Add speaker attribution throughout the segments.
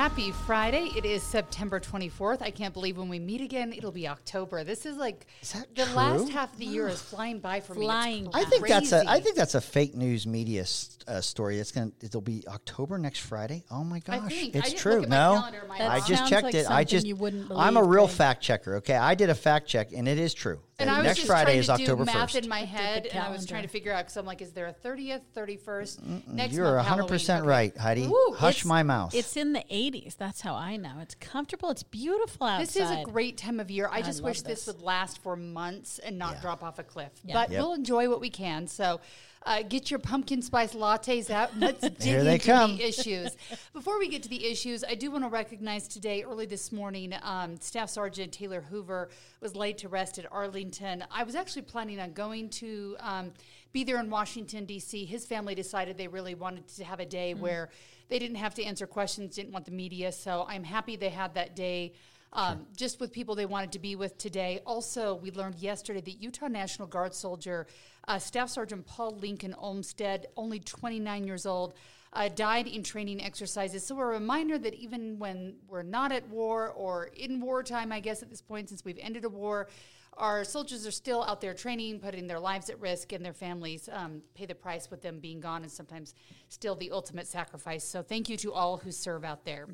Speaker 1: Happy Friday. It is September 24th. I can't believe when we meet again, it'll be October. This is like
Speaker 2: Is that
Speaker 1: the
Speaker 2: true?
Speaker 1: last half of the year is flying by for
Speaker 3: Flying
Speaker 1: me.
Speaker 3: by.
Speaker 2: I think that's a I think that's a fake news media s- uh, story. It's gonna it'll be October next Friday. Oh my
Speaker 1: I
Speaker 2: gosh,
Speaker 1: think.
Speaker 2: It's
Speaker 1: didn't
Speaker 2: true.
Speaker 1: look at my
Speaker 2: no,
Speaker 1: calendar,
Speaker 2: I just checked
Speaker 3: like
Speaker 2: it. I just
Speaker 3: you wouldn't
Speaker 2: I'm a real
Speaker 3: Greg.
Speaker 2: fact checker. Okay, I did a fact check and it is true.
Speaker 1: And I was
Speaker 2: next
Speaker 1: just
Speaker 2: Friday
Speaker 1: trying
Speaker 2: is
Speaker 1: to
Speaker 2: October
Speaker 1: do math
Speaker 2: first.
Speaker 1: in my head, and I was trying to figure out because I'm like, is there a 30th, 31st? Next
Speaker 2: You're
Speaker 1: month,
Speaker 2: 100 percent
Speaker 1: Halloween.
Speaker 2: right, Heidi.
Speaker 1: Woo,
Speaker 2: Hush my mouth.
Speaker 3: It's in the 80s. That's how I know. It's comfortable. It's beautiful outside.
Speaker 1: This is a great time of year. I
Speaker 3: I
Speaker 1: just wish this.
Speaker 3: this.
Speaker 1: would last for months and not
Speaker 2: Yeah.
Speaker 1: drop off a cliff.
Speaker 3: Yeah.
Speaker 1: But
Speaker 2: Yep.
Speaker 1: we'll enjoy what we can. So uh, get your pumpkin spice lattes out. and Let's dig into
Speaker 2: come.
Speaker 1: the issues. Before we get to the issues, I do want to recognize today, early this morning, um, Staff Sergeant Taylor Hoover was laid to rest at Arlington. I was actually planning on going to um, be there in Washington, D.C. His family decided they really wanted to have a day where they didn't have to answer questions, didn't want the media. So I'm happy they had that day um, just with people they wanted to be with today. Also, we learned yesterday that Utah National Guard soldier uh, Staff Sergeant Paul Lincoln Olmstead, only 29 years old, uh, died in training exercises. So, a reminder that even when we're not at war or in wartime, I guess at this point, since we've ended a war, our soldiers are still out there training, putting their lives at risk, and their families um, pay the price with them being gone, and sometimes still the ultimate sacrifice. So, thank you to all who serve out there.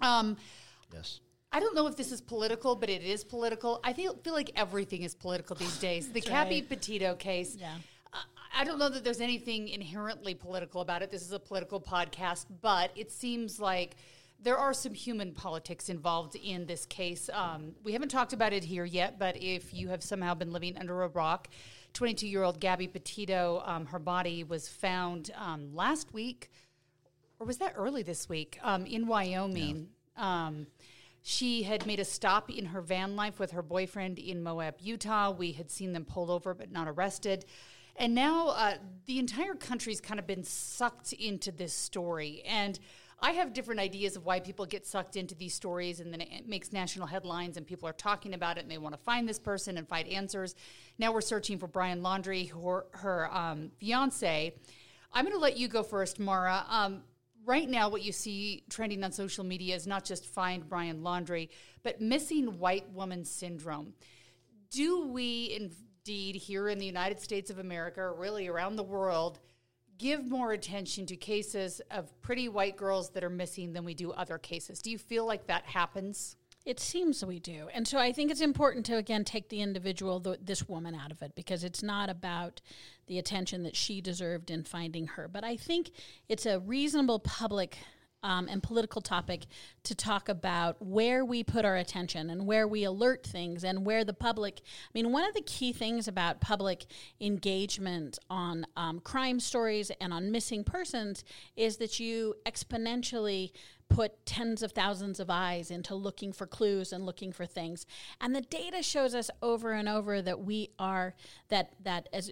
Speaker 1: Um,
Speaker 2: yes.
Speaker 1: I don't know if this is political, but it is political. I feel feel like everything is political these days. The Gabby
Speaker 3: right.
Speaker 1: Petito case.
Speaker 3: Yeah.
Speaker 1: I- I don't know that there's anything inherently political about it. This is a political podcast, but it seems like there are some human politics involved in this case. Um, we haven't talked about it here yet, but if you have somehow been living under a rock, 22 year old Gabby Petito, um, her body was found um, last week or was that early this week um, in Wyoming? Um, she had made a stop in her van life with her boyfriend in Moab, Utah. We had seen them pulled over but not arrested. And now uh, the entire country's kind of been sucked into this story. And I have different ideas of why people get sucked into these stories, and then it makes national headlines, and people are talking about it, and they want to find this person and find answers. Now we're searching for Brian Laundrie, her, her um, fiance. I'm going to let you go first, Maura. Um, right now, what you see trending on social media is not just find Brian Laundrie, but missing white woman syndrome. Do we indeed here in the United States of America, or really around the world, give more attention to cases of pretty white girls that are missing than we do other cases? Do you feel like that happens?
Speaker 3: It seems we do. And so I think it's important to, again, take the individual, th- this woman, out of it because it's not about the attention that she deserved in finding her. But I think it's a reasonable public um, and political topic to talk about where we put our attention and where we alert things and where the public. I mean, one of the key things about public engagement on um, crime stories and on missing persons is that you exponentially put tens of thousands of eyes into looking for clues and looking for things and the data shows us over and over that we are that that as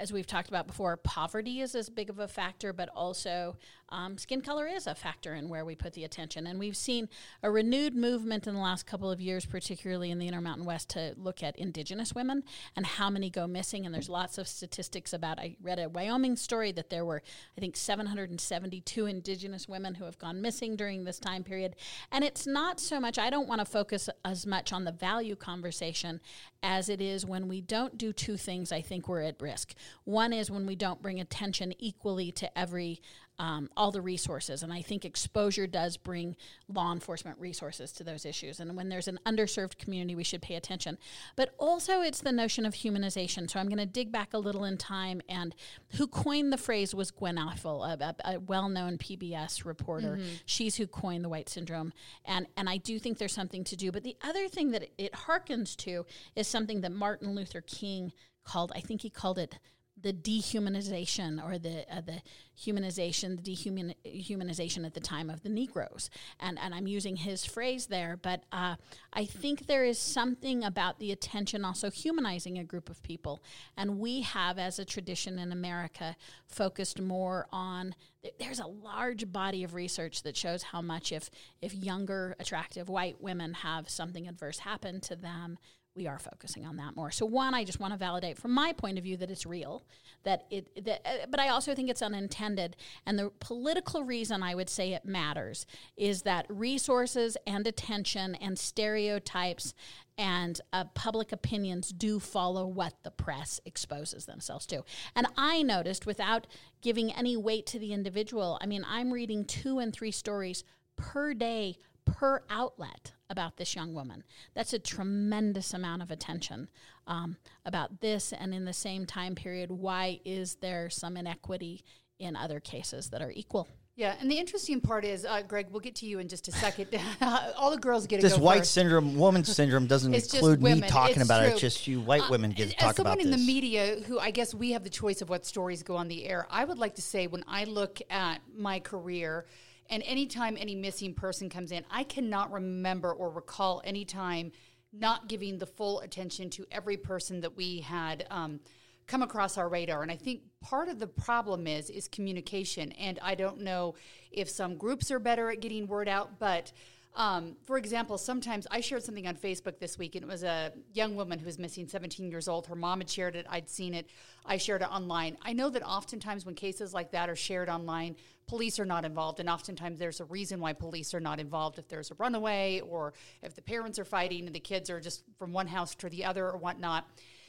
Speaker 3: as we've talked about before poverty is as big of a factor but also um, skin color is a factor in where we put the attention and we've seen a renewed movement in the last couple of years particularly in the intermountain west to look at indigenous women and how many go missing and there's lots of statistics about i read a wyoming story that there were i think 772 indigenous women who have gone missing during this time period. And it's not so much, I don't want to focus as much on the value conversation as it is when we don't do two things, I think we're at risk. One is when we don't bring attention equally to every um, all the resources. And I think exposure does bring law enforcement resources to those issues. And when there's an underserved community, we should pay attention. But also, it's the notion of humanization. So I'm going to dig back a little in time. And who coined the phrase was Gwen Ifill, a, a, a well known PBS reporter. Mm-hmm. She's who coined the white syndrome. And, and I do think there's something to do. But the other thing that it, it harkens to is something that Martin Luther King called, I think he called it the dehumanization or the uh, the humanization, the dehumanization at the time of the Negroes, and and I'm using his phrase there, but uh, I think there is something about the attention also humanizing a group of people, and we have as a tradition in America focused more on. There's a large body of research that shows how much if if younger, attractive white women have something adverse happen to them, we are focusing on that more. So one, I just want to validate from my point of view that it's real, that it, that, uh, but I also think it's unintended. And the political reason I would say it matters is that resources and attention and stereotypes and uh, public opinions do follow what the press exposes themselves to. And I noticed without giving any weight to the individual, I mean, I'm reading two and three stories per day per outlet about this young woman. That's a tremendous amount of attention um, about this. And in the same time period, why is there some inequity in other cases that are equal?
Speaker 1: Yeah, and the interesting part is, uh, Greg, we'll get to you in just a second. All the girls get
Speaker 2: this
Speaker 1: go
Speaker 2: white
Speaker 1: first.
Speaker 2: syndrome, woman syndrome doesn't include me talking it's about true. it. It's just you white uh, women get to talk
Speaker 1: about
Speaker 2: this.
Speaker 1: As someone in the media, who I guess we have the choice of what stories go on the air, I would like to say when I look at my career and anytime any missing person comes in, I cannot remember or recall any time not giving the full attention to every person that we had um, come across our radar. And I think part of the problem is is communication. And I don't know if some groups are better at getting word out, but um, for example, sometimes I shared something on Facebook this week, and it was a young woman who was missing, 17 years old. Her mom had shared it. I'd seen it. I shared it online. I know that oftentimes when cases like that are shared online, police are not involved, and oftentimes there's a reason why police are not involved. If there's a runaway, or if the parents are fighting and the kids are just from one house to the other, or whatnot.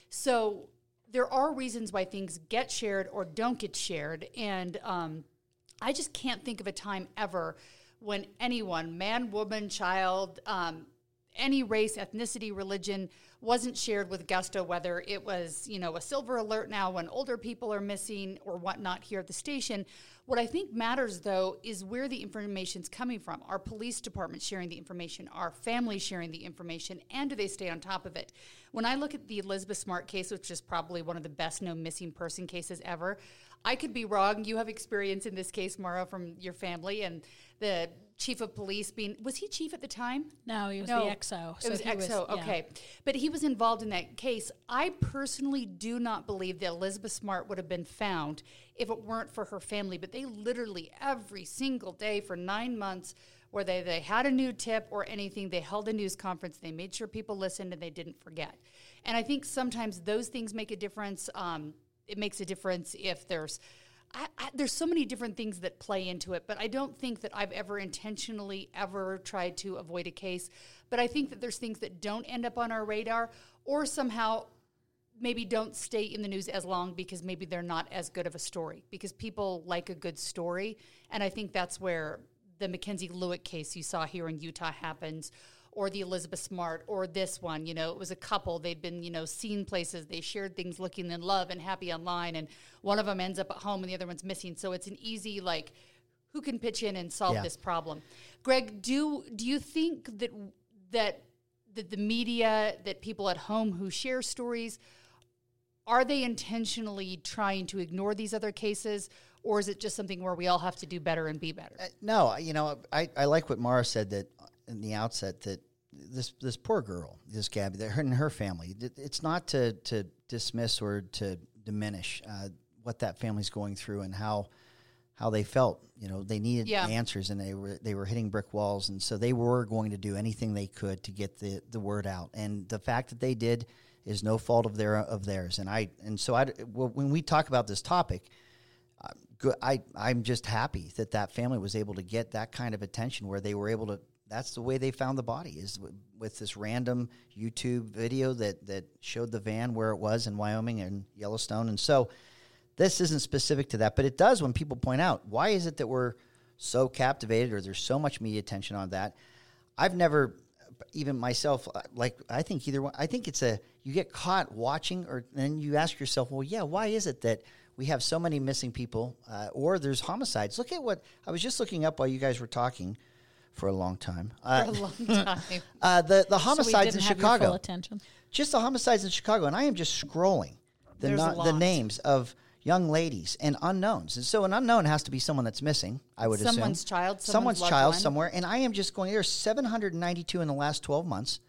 Speaker 1: So there are reasons why things get shared or don't get shared, and um, I just can't think of a time ever when anyone, man, woman, child, um, any race, ethnicity, religion, wasn't shared with gusto, whether it was, you know, a silver alert now when older people are missing or whatnot here at the station. What I think matters, though, is where the information's coming from. Our police department sharing the information, our families sharing the information, and do they stay on top of it? When I look at the Elizabeth Smart case, which is probably one of the best known missing person cases ever, I could be wrong. You have experience in this case, Maura, from your family, and the chief of police being was he chief at the time?
Speaker 3: No, he was no, the XO.
Speaker 1: So it was XO. Was, okay, yeah. but he was involved in that case. I personally do not believe that Elizabeth Smart would have been found if it weren't for her family. But they literally every single day for nine months. Where they, they had a new tip or anything, they held a news conference, they made sure people listened and they didn't forget. And I think sometimes those things make a difference. Um, it makes a difference if there's I, I, there's so many different things that play into it, but I don't think that I've ever intentionally ever tried to avoid a case. But I think that there's things that don't end up on our radar or somehow maybe don't stay in the news as long because maybe they're not as good of a story because people like a good story. And I think that's where the Mackenzie Lueck case you saw here in Utah happens or the Elizabeth Smart or this one. You know, it was a couple. They'd been, you know, seen places. They shared things looking in love and happy online. And one of them ends up at home and the other one's missing. So it's an easy, like, who can pitch in and solve yeah. this problem? Greg, do do you think that that that the media, that people at home who share stories, are they intentionally trying to ignore these other cases? Or is it just something where we all have to do better and be better? Uh,
Speaker 2: no, you know, I, I like what Maura said that in the outset that this this poor girl, this Gabby, that her and her family. It's not to to dismiss or to diminish uh, what that family's going through and how how they felt. You know, they needed yeah. answers, and they were they were hitting brick walls, and so they were going to do anything they could to get the the word out. And the fact that they did is no fault of their of theirs. And I and so I when we talk about this topic. Uh, I I'm just happy that that family was able to get that kind of attention where they were able to that's the way they found the body is with this random YouTube video that that showed the van where it was in Wyoming and Yellowstone, and so this isn't specific to that, but it does when people point out why is it that we're so captivated or there's so much media attention on that. I've never even myself uh, like I think either one I think it's a you get caught watching or then you ask yourself, well, yeah, why is it that we have so many missing people uh, or there's homicides? Look at what I was just looking up while you guys were talking for a long time. Uh,
Speaker 1: For a long time.
Speaker 2: uh, the the
Speaker 3: So
Speaker 2: homicides in
Speaker 3: your full
Speaker 2: Chicago just the homicides in Chicago, and I am just scrolling the no- the names of young ladies and unknowns. And so an unknown has to be someone that's missing, I would
Speaker 1: Someone's
Speaker 2: assume.
Speaker 1: child,
Speaker 2: someone's
Speaker 1: someone's
Speaker 2: child
Speaker 1: one.
Speaker 2: somewhere. And I am just going, there's 792 in the last 12 months.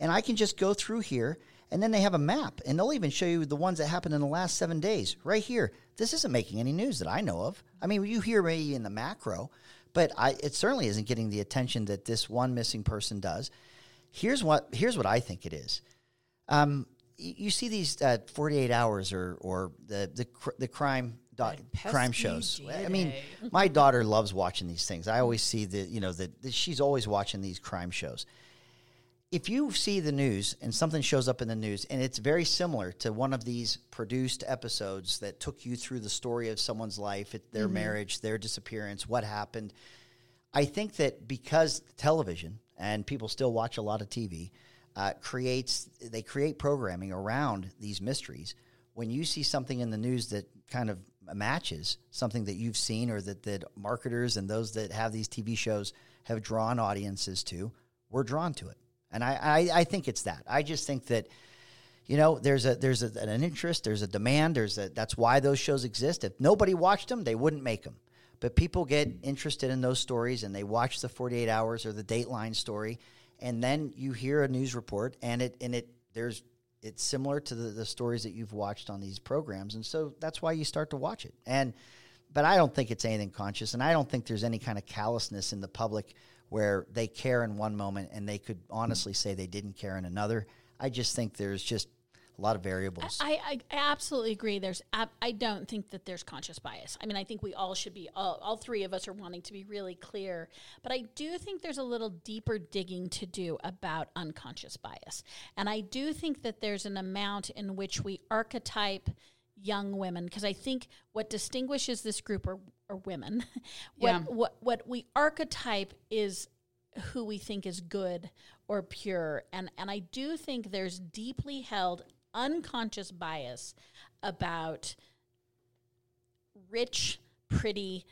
Speaker 2: And I can just go through here, and then they have a map, and they'll even show you the ones that happened in the last seven days right here. This isn't making any news that I know of. I mean, you hear me in the macro, but I, it certainly isn't getting the attention that this one missing person does. Here's what here's what I think it is. Um, you see these uh, 48 hours or or the the cr- the crime crime shows. I mean, my daughter loves watching these things. I always see the you know that that she's always watching these crime shows. If you see the news and something shows up in the news and it's very similar to one of these produced episodes that took you through the story of someone's life, their marriage, their disappearance, what happened, I think that because television and people still watch a lot of TV uh, creates they create programming around these mysteries. When you see something in the news that kind of matches something that you've seen or that that marketers and those that have these TV shows have drawn audiences to, we're drawn to it. And I, I, I think it's that. I just think that you know there's a there's a, an interest there's a demand there's a that's why those shows exist. If nobody watched them they wouldn't make them but people get interested in those stories and they watch the 48 hours or the dateline story and then you hear a news report and it and it there's it's similar to the, the stories that you've watched on these programs. And so that's why you start to watch it. And but i don't think it's anything conscious and i don't think there's any kind of callousness in the public where they care in one moment and they could honestly say they didn't care in another i just think there's just a lot of variables
Speaker 3: I, I, I absolutely agree. There's I don't think that there's conscious bias. I mean, I think we all should be all, all three of us are wanting to be really clear, but I do think there's a little deeper digging to do about unconscious bias, and I do think that there's an amount in which we archetype young women because I think what distinguishes this group are, are women. what,
Speaker 1: Yeah.
Speaker 3: what what we archetype is who we think is good or pure and and I do think there's deeply held unconscious bias about rich, pretty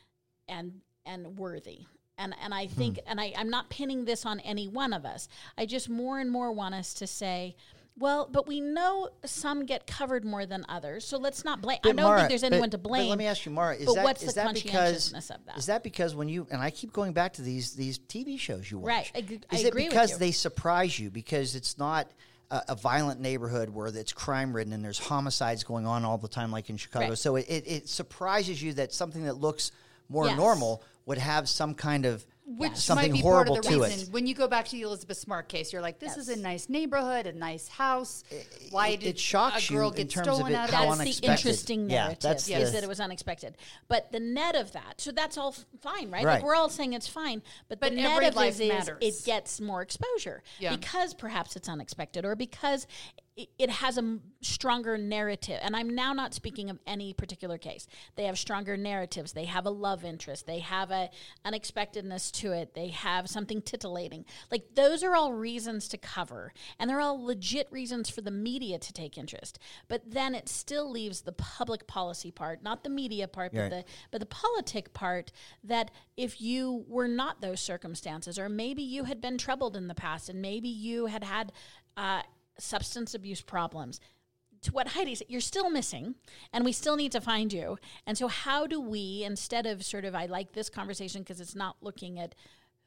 Speaker 3: and and worthy. And and I think hmm. and I, I'm not pinning this on any one of us. I just more and more want us to say well, but we know some get covered more than others, so let's not blame. I don't
Speaker 2: Maura,
Speaker 3: think there's anyone
Speaker 2: but-
Speaker 3: to
Speaker 2: but
Speaker 3: blame.
Speaker 2: let me ask you, Maura, is
Speaker 3: but
Speaker 2: that
Speaker 3: what's
Speaker 2: is
Speaker 3: the
Speaker 2: that because
Speaker 3: of that?
Speaker 2: is that because when you and I keep going back to these these TV shows you watch,
Speaker 3: Right, I I
Speaker 2: is
Speaker 3: agree
Speaker 2: it because they surprise you because it's not a, a violent neighborhood where it's crime ridden and there's homicides going on all the time like in Chicago,
Speaker 3: Right.
Speaker 2: so it, it, it surprises you that something that looks more
Speaker 3: Yes.
Speaker 2: normal would have some kind of
Speaker 1: Which
Speaker 2: something
Speaker 1: might be
Speaker 2: horrible
Speaker 1: part of the reason.
Speaker 2: it.
Speaker 1: When you go back to the Elizabeth Smart case, you're like, this is a nice neighborhood, a nice house. Why
Speaker 2: it-
Speaker 1: did
Speaker 2: it shocks
Speaker 1: a girl
Speaker 2: you in
Speaker 1: get
Speaker 2: terms of
Speaker 1: stolen
Speaker 2: it
Speaker 1: out
Speaker 2: how
Speaker 1: of
Speaker 3: that's
Speaker 1: it?
Speaker 3: the
Speaker 2: unexpected.
Speaker 3: interesting
Speaker 2: Yeah,
Speaker 3: narrative
Speaker 2: that's
Speaker 3: is
Speaker 2: the-
Speaker 3: that it was unexpected. But the net of that, so that's all fine, right?
Speaker 2: Right.
Speaker 3: Like we're all saying it's fine, but,
Speaker 1: But
Speaker 3: the net of
Speaker 1: life
Speaker 3: it is
Speaker 1: matters.
Speaker 3: it gets more exposure
Speaker 1: Yeah.
Speaker 3: because perhaps it's unexpected or because it, it has a stronger narrative. And I'm now not speaking of any particular case. They have stronger narratives. They have a love interest. They have a unexpectedness to it. They have something titillating. Like those are all reasons to cover, and they're all legit reasons for the media to take interest. But then it still leaves the public policy part, not the media part, but
Speaker 2: Right.
Speaker 3: the but the politic part. That if you were not those circumstances, or maybe you had been troubled in the past, and maybe you had had uh, substance abuse problems. To what Heidi said, you're still missing, and we still need to find you. And so, how do we, instead of sort of, I like this conversation because it's not looking at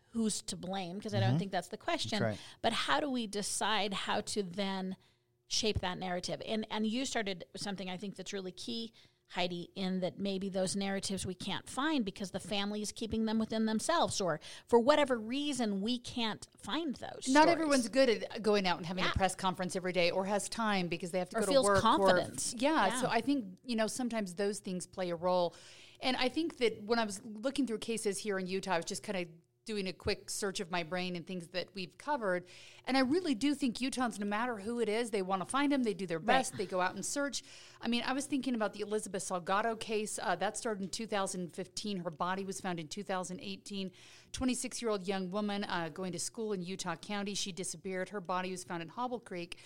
Speaker 3: who's to blame, because I don't mm-hmm. think that's the question,
Speaker 2: right.
Speaker 3: but how do we decide how to then shape that narrative? And and you started something I think that's really key, Heidi, in that maybe those narratives we can't find because the family is keeping them within themselves, or for whatever reason we can't find those.
Speaker 1: Not
Speaker 3: stories.
Speaker 1: everyone's good at going out and having
Speaker 3: Yeah.
Speaker 1: a press conference every day or has time because they have to
Speaker 3: Or
Speaker 1: go
Speaker 3: feels
Speaker 1: to work.
Speaker 3: confidence.
Speaker 1: Or, yeah,
Speaker 3: Yeah.
Speaker 1: So I think, you know, sometimes those things play a role. And I think that when I was looking through cases here in Utah, I was just kind of doing a quick search of my brain and things that we've covered. And I really do think Utahns, no matter who it is, they want to find them. They do their best. Right. They go out and search. I mean, I was thinking about the Elizabeth Salgado case. Uh, that started in 2015. Her body was found in 2018. 26 year old young woman uh, going to school in Utah County. She disappeared. Her body was found in Hobble Creek.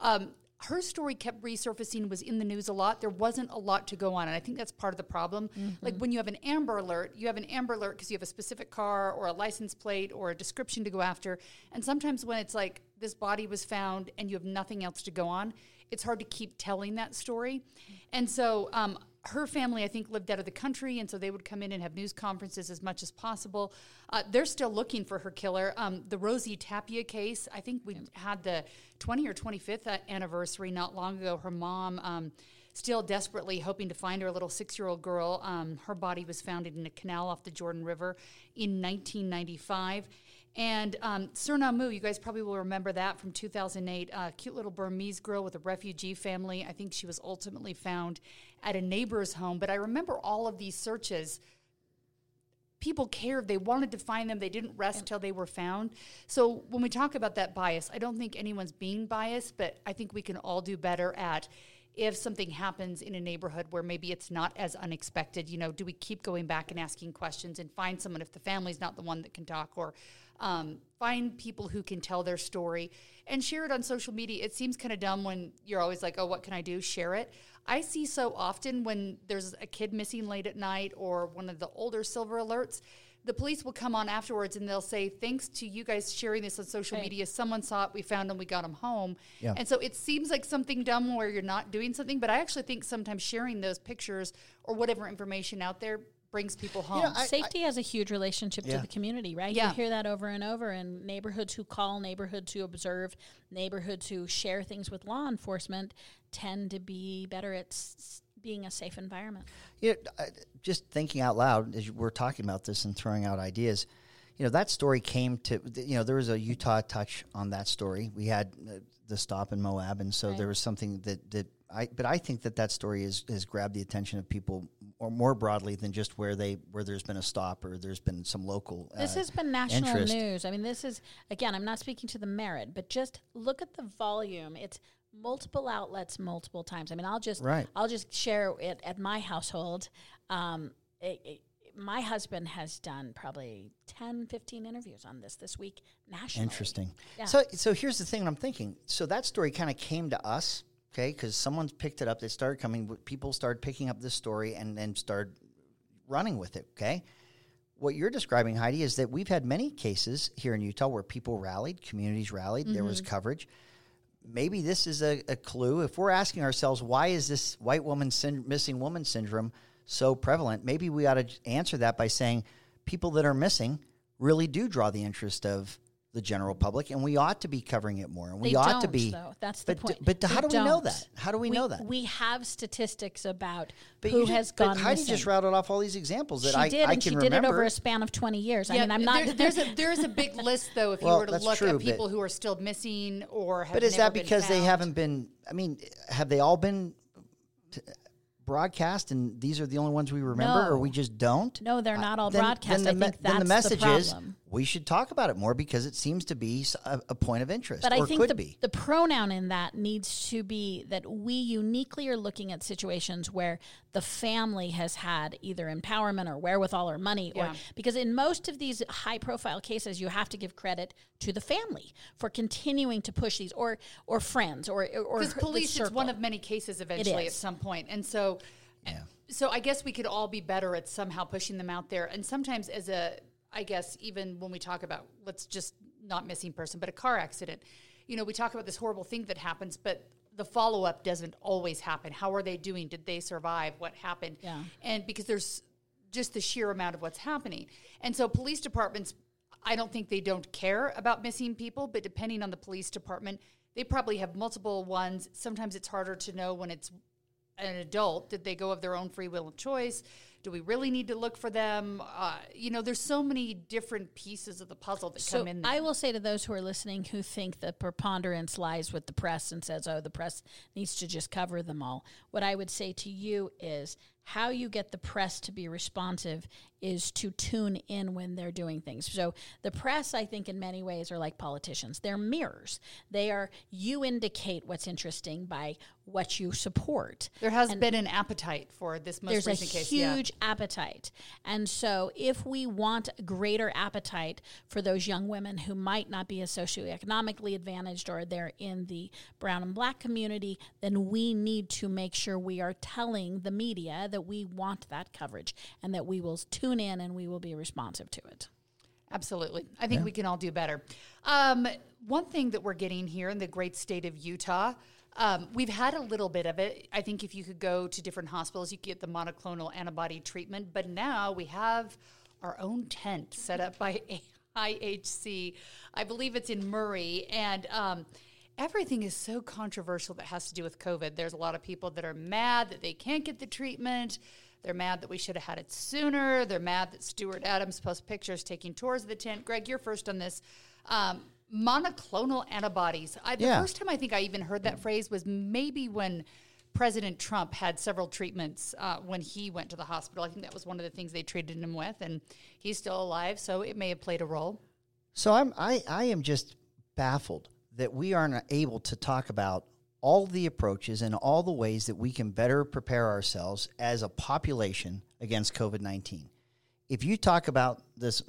Speaker 1: Um, her story kept resurfacing was in the news a lot. There wasn't a lot to go on and i think that's part of the problem. Mm-hmm. like when you have an amber alert you have an amber alert because you have a specific car or a license plate or a description to go after and sometimes when it's like this body was found and you have nothing else to go on it's hard to keep telling that story. And so um, her family, I think, lived out of the country, and so they would come in and have news conferences as much as possible. Uh, they're still looking for her killer. Um, the Rosie Tapia case, I think we had the 20 or 25th uh, anniversary not long ago. Her mom, um, still desperately hoping to find her little six year old girl. Um, her body was found in a canal off the Jordan River in 1995. And um, Hser Ner Moo, you guys probably will remember that from 2008. A cute little Burmese girl with a refugee family. I think she was ultimately found at a neighbor's home. But I remember all of these searches. People cared. They wanted to find them. They didn't rest until they were found. So when we talk about that bias, I don't think anyone's being biased, but I think we can all do better at if something happens in a neighborhood where maybe it's not as unexpected, you know, do we keep going back and asking questions and find someone if the family's not the one that can talk or um, find people who can tell their story and share it on social media. It seems kind of dumb when you're always like, oh, what can I do? Share it. I see so often when there's a kid missing late at night or one of the older silver alerts, the police will come on afterwards and they'll say, thanks to you guys sharing this on social right. media, someone saw it, we found them, we got them home. Yeah. And so it seems like something dumb where you're not doing something, but I actually think sometimes sharing those pictures or whatever information out there brings people home. You know,
Speaker 3: I, Safety I, has a huge relationship yeah. to the community, right? Yeah. You hear that over and over and neighborhoods who call, neighborhoods who observe, neighborhoods who share things with law enforcement tend to be better at s- being a safe environment.
Speaker 2: Yeah, just thinking out loud as we're talking about this and throwing out ideas, you know, that story came to, you know, there was a Utah touch on that story. We had uh, the stop in Moab, and so right. there was something that, that I, but I think that that story is, has grabbed the attention of people or more broadly than just where they where there's been a stop or there's been some local.
Speaker 3: This uh, has been national interest. news. I mean, this is again. I'm not speaking to the merit, but just look at the volume. It's multiple outlets, multiple times. I mean, I'll just right. I'll just share it at my household. Um, it, it, my husband has done probably 10 15 interviews on this this week nationally
Speaker 2: interesting yeah. so so here's the thing i'm thinking so that story kind of came to us okay because someone's picked it up they started coming people started picking up this story and then started running with it okay what you're describing heidi is that we've had many cases here in utah where people rallied communities rallied mm-hmm. there was mm-hmm. coverage maybe this is a, a, clue if we're asking ourselves why is this white woman syn- missing woman syndrome so prevalent maybe we ought to answer that by saying people that are missing really do draw the interest of the general public, and we ought to be covering it more. And we
Speaker 3: they
Speaker 2: ought to be.
Speaker 3: Though. That's the
Speaker 2: but
Speaker 3: point.
Speaker 2: D- but how do we know that? How do we,
Speaker 3: we,
Speaker 2: know that?
Speaker 3: We have statistics about but who has gone. But
Speaker 2: Heidi just routed off all these examples that she I,
Speaker 3: did,
Speaker 2: I
Speaker 3: and she did it over a span of twenty years. Yeah, I mean, I'm not.
Speaker 1: There, there's a there's a big list though. If well, you were to look true, at people who are still missing or have.
Speaker 2: But is that because
Speaker 1: they
Speaker 2: haven't been? I mean, have they all been? T- broadcast and these are the only ones we remember no. or we just don't
Speaker 3: no they're not all uh, then, broadcast then the, I think that's
Speaker 2: then the message
Speaker 3: the
Speaker 2: is we should talk about it more because it seems to be a, a point of interest
Speaker 3: but
Speaker 2: I
Speaker 3: think the,
Speaker 2: be.
Speaker 3: the pronoun in that needs to be that we uniquely are looking at situations where the family has had either empowerment or wherewithal or money yeah. or because in most of these high profile cases you have to give credit to the family for continuing to push these or or friends or or
Speaker 1: because police is one of many cases eventually at some point and so yeah. So I guess we could all be better at somehow pushing them out there. And sometimes as a I guess even when we talk about let's just not missing person, but a car accident, you know, we talk about this horrible thing that happens, but the follow up doesn't always happen. How are they doing? Did they survive? What happened?
Speaker 3: Yeah.
Speaker 1: And because there's just the sheer amount of what's happening. And so police departments I don't think they don't care about missing people, but depending on the police department, they probably have multiple ones. Sometimes it's harder to know when it's an adult. Did they go of their own free will and choice? Do we really need to look for them? Uh, you know, there's so many different pieces of the puzzle that
Speaker 3: So
Speaker 1: come in. There.
Speaker 3: I will say to those who are listening who think the preponderance lies with the press and says, "Oh, the press needs to just cover them all." What I would say to you is how you get the press to be responsive is to tune in when they're doing things. So the press, I think, in many ways are like politicians. They're mirrors. They are you indicate what's interesting by what you support.
Speaker 1: there has been an appetite for this most
Speaker 3: There's a
Speaker 1: recent case. yeah.
Speaker 3: Huge appetite. And so, if we want greater appetite for those young women who might not be as socioeconomically advantaged or they're in the brown and black community, then we need to make sure we are telling the media that we want that coverage and that we will tune in and we will be responsive to it.
Speaker 1: Absolutely. I think we can all do better. Um, one thing that we're getting here in the great state of Utah, um, we've had a little bit of it. I think if you could go to different hospitals, you get the monoclonal antibody treatment. But now we have our own tent set up by IHC. I believe it's in Murray. And um, everything is so controversial that has to do with COVID. There's a lot of people that are mad that they can't get the treatment. They're mad that we should have had it sooner. They're mad that Stuart Adams posts pictures taking tours of the tent. Greg, you're first on this. Um, monoclonal antibodies. I, the
Speaker 2: Yeah.
Speaker 1: first time I think I even heard that phrase was maybe when President Trump had several treatments uh, when he went to the hospital. I think that was one of the things they treated him with, and he's still alive, so it may have played a role.
Speaker 2: So I'm I, I am just baffled that we aren't able to talk about all the approaches and all the ways that we can better prepare ourselves as a population against COVID nineteen. If you talk about this,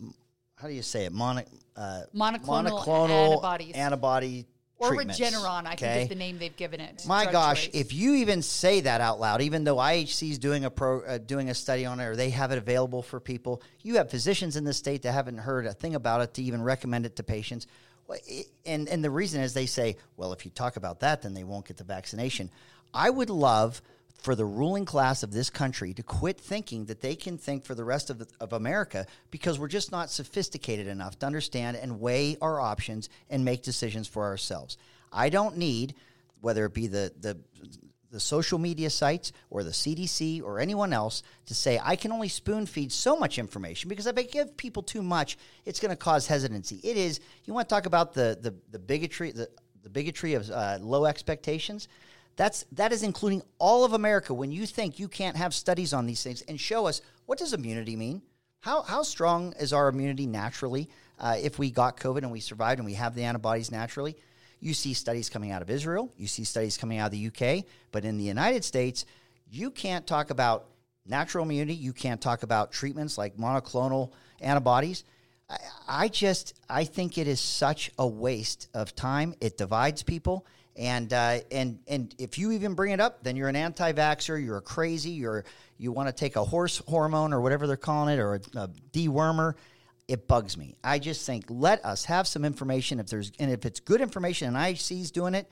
Speaker 2: how do you say it? Mono, uh,
Speaker 1: Monoclonal antibodies.
Speaker 2: antibody
Speaker 1: Or Regeneron, I think
Speaker 2: okay?
Speaker 1: is the name they've given it.
Speaker 2: My gosh,
Speaker 1: choice.
Speaker 2: if you even say that out loud, even though IHC is doing a pro, uh, doing a study on it, or they have it available for people, you have physicians in the state that haven't heard a thing about it to even recommend it to patients. And and the reason is they say, well, if you talk about that, then they won't get the vaccination. I would love for the ruling class of this country to quit thinking that they can think for the rest of, the, of America because we're just not sophisticated enough to understand and weigh our options and make decisions for ourselves. I don't need whether it be the the the social media sites or the CDC or anyone else to say I can only spoon feed so much information because if I give people too much, it's going to cause hesitancy. It is. You want to talk about the the, the bigotry the the bigotry of uh, low expectations. That's that is including all of America. When you think you can't have studies on these things and show us what does immunity mean? How how strong is our immunity naturally uh, if we got COVID and we survived and we have the antibodies naturally? You see studies coming out of Israel, you see studies coming out of the UK, but in the United States, you can't talk about natural immunity. You can't talk about treatments like monoclonal antibodies. I, I just I think it is such a waste of time. It divides people, and uh, and and if you even bring it up, then you're an anti-vaxxer. You're crazy. You're you want to take a horse hormone or whatever they're calling it or a, a dewormer. It bugs me. I just think let us have some information. If there's and if it's good information and IHC's doing it,